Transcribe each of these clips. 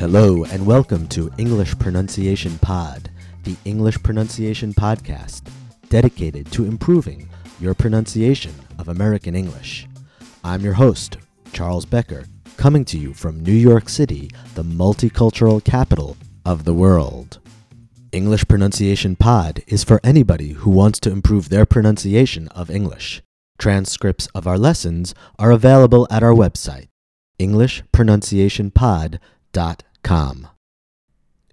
Hello, and welcome to English Pronunciation Pod, the English pronunciation podcast dedicated to improving your pronunciation of American English. I'm your host, Charles Becker, coming to you from New York City, the multicultural capital of the world. English Pronunciation Pod is for anybody who wants to improve their pronunciation of English. Transcripts of our lessons are available at our website, EnglishPronunciationPod.com.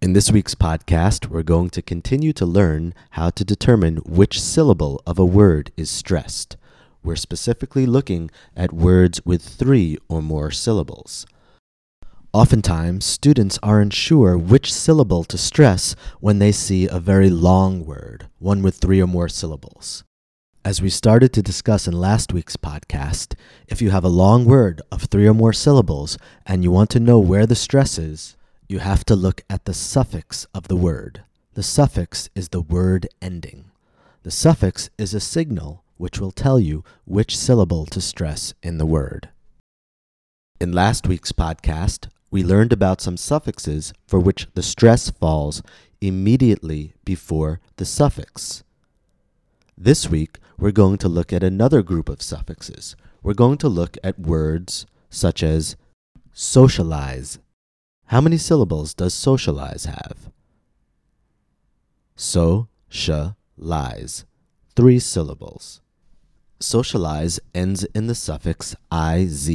In this week's podcast, we're going to continue to learn how to determine which syllable of a word is stressed. We're specifically looking at words with three or more syllables. Oftentimes, students aren't sure which syllable to stress when they see a very long word, one with three or more syllables. As we started to discuss in last week's podcast, if you have a long word of three or more syllables and you want to know where the stress is, you have to look at the suffix of the word. The suffix is the word ending. The suffix is a signal which will tell you which syllable to stress in the word. In last week's podcast, we learned about some suffixes for which the stress falls immediately before the suffix. This week, we're going to look at another group of suffixes. We're going to look at words such as socialize. How many syllables does socialize have? So, sh, lies. Three syllables. Socialize ends in the suffix ize.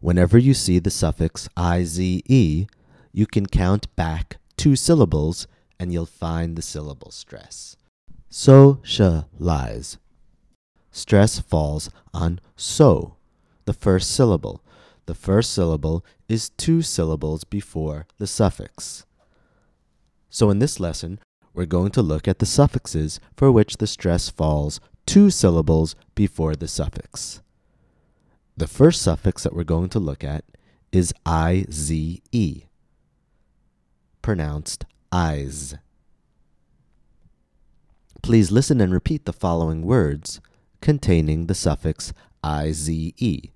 Whenever you see the suffix ize, you can count back two syllables and you'll find the syllable stress. So, sh, lies. Stress falls on so, the first syllable. The first syllable is two syllables before the suffix. So, in this lesson, we're going to look at the suffixes for which the stress falls two syllables before the suffix. The first suffix that we're going to look at is IZE, pronounced eyes. Please listen and repeat the following words containing the suffix IZE.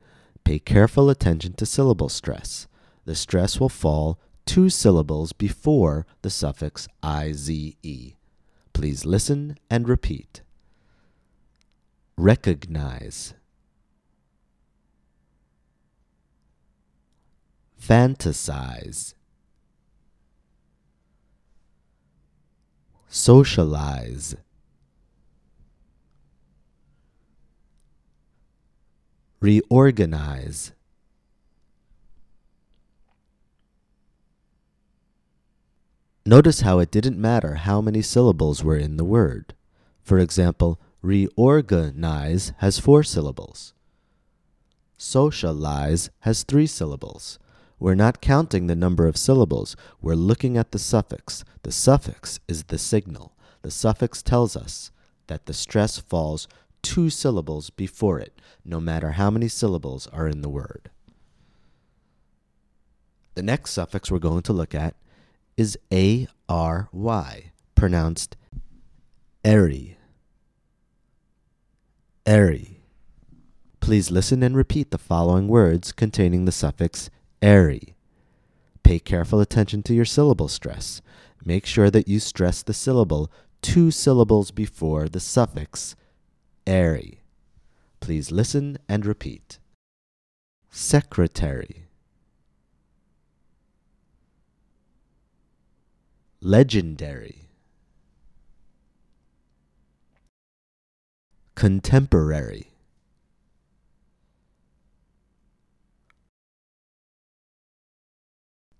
Pay careful attention to syllable stress. The stress will fall two syllables before the suffix IZE. Please listen and repeat. Recognize. Fantasize. Socialize. Reorganize. Notice how it didn't matter how many syllables were in the word. For example, reorganize has four syllables. Socialize has three syllables. We're not counting the number of syllables, we're looking at the suffix. The suffix is the signal. The suffix tells us that the stress falls two syllables before it, no matter how many syllables are in the word. The next suffix we're going to look at is A-R-Y, pronounced airy. Airy. Please listen and repeat the following words containing the suffix airy. Pay careful attention to your syllable stress. Make sure that you stress the syllable two syllables before the suffix airy. Please listen and repeat. Secretary. Legendary. Contemporary.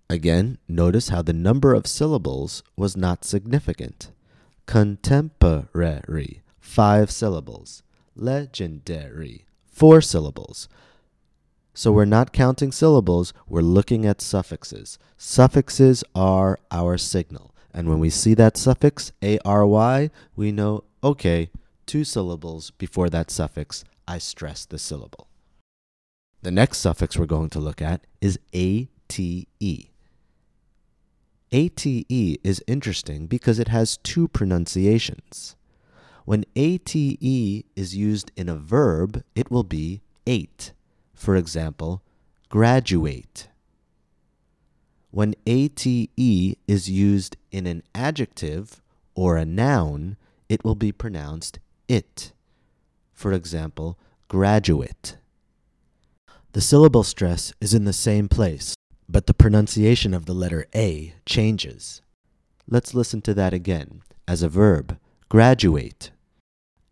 Again, notice how the number of syllables was not significant. Contemporary five syllables. Legendary, four syllables. So we're not counting syllables, we're looking at suffixes. Suffixes are our signal. And when we see that suffix, ARY, we know, okay, two syllables before that suffix, I stress the syllable. The next suffix we're going to look at is ATE. ATE is interesting because it has two pronunciations. When ate is used in a verb, it will be ate. For example, graduate. when ate is used in an adjective or a noun, it will be pronounced it. For example, graduate. The syllable stress is in the same place, but the pronunciation of the letter A changes. Let's listen to that again. As a verb, graduate.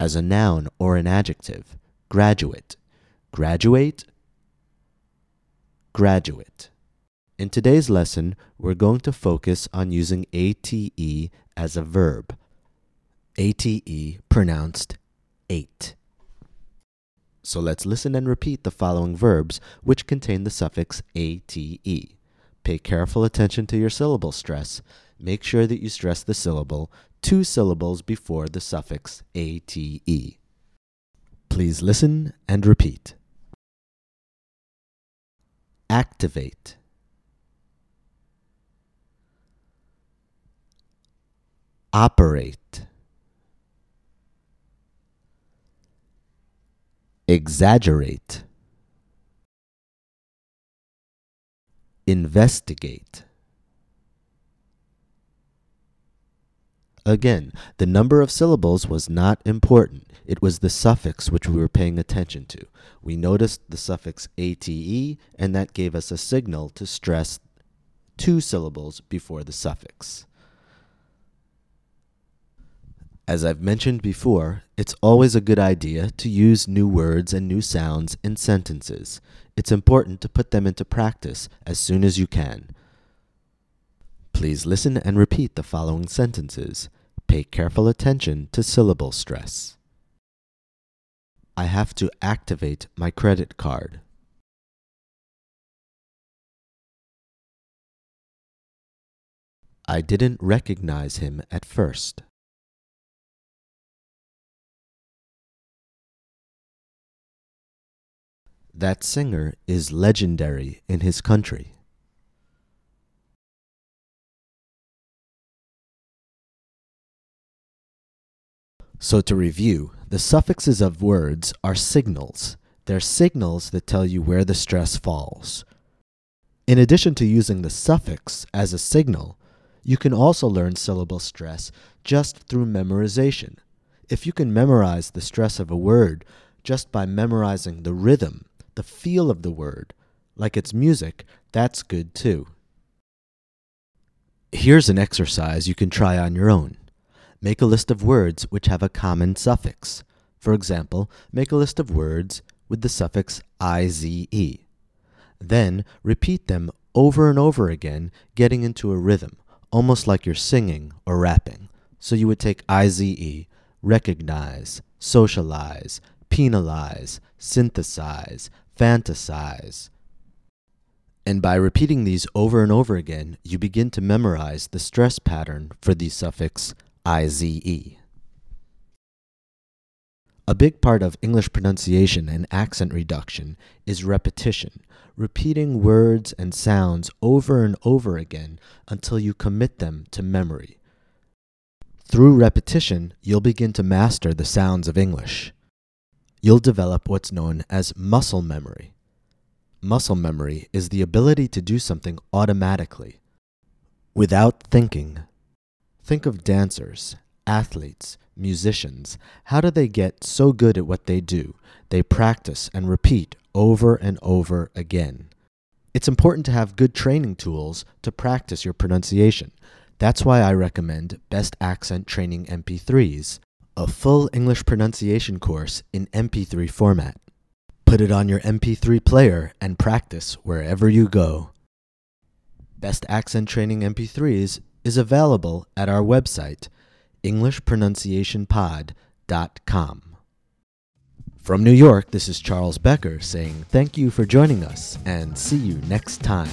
As a noun or an adjective, graduate. Graduate, graduate. In today's lesson, we're going to focus on using ATE as a verb. ATE pronounced ate. So let's listen and repeat the following verbs which contain the suffix ate. Pay careful attention to your syllable stress. Make sure that you stress the syllable two syllables before the suffix ate. Please listen and repeat. Activate. Operate. Exaggerate. Investigate. Again, the number of syllables was not important. It was the suffix which we were paying attention to. We noticed the suffix ate, and that gave us a signal to stress two syllables before the suffix. As I've mentioned before, it's always a good idea to use new words and new sounds in sentences. It's important to put them into practice as soon as you can. Please listen and repeat the following sentences. Pay careful attention to syllable stress. I have to activate my credit card. I didn't recognize him at first. That singer is legendary in his country. So, to review, the suffixes of words are signals. They're signals that tell you where the stress falls. In addition to using the suffix as a signal, you can also learn syllable stress just through memorization. If you can memorize the stress of a word just by memorizing the rhythm, the feel of the word, like it's music, that's good too. Here's an exercise you can try on your own. Make a list of words which have a common suffix. For example, make a list of words with the suffix IZE. Then repeat them over and over again, getting into a rhythm, almost like you're singing or rapping. So you would take IZE, recognize, socialize, penalize, synthesize, fantasize. And by repeating these over and over again, you begin to memorize the stress pattern for the suffix IZE. A big part of English pronunciation and accent reduction is repetition, repeating words and sounds over and over again until you commit them to memory. Through repetition, you'll begin to master the sounds of English. You'll develop what's known as muscle memory. Muscle memory is the ability to do something automatically, without thinking Think of dancers, athletes, musicians. How do they get so good at what they do? They practice and repeat over and over again. It's important to have good training tools to practice your pronunciation. That's why I recommend Best Accent Training MP3s, a full English pronunciation course in MP3 format. Put it on your MP3 player and practice wherever you go. Best Accent Training MP3s is available at our website, EnglishPronunciationPod.com. From New York, this is Charles Becker saying thank you for joining us and see you next time.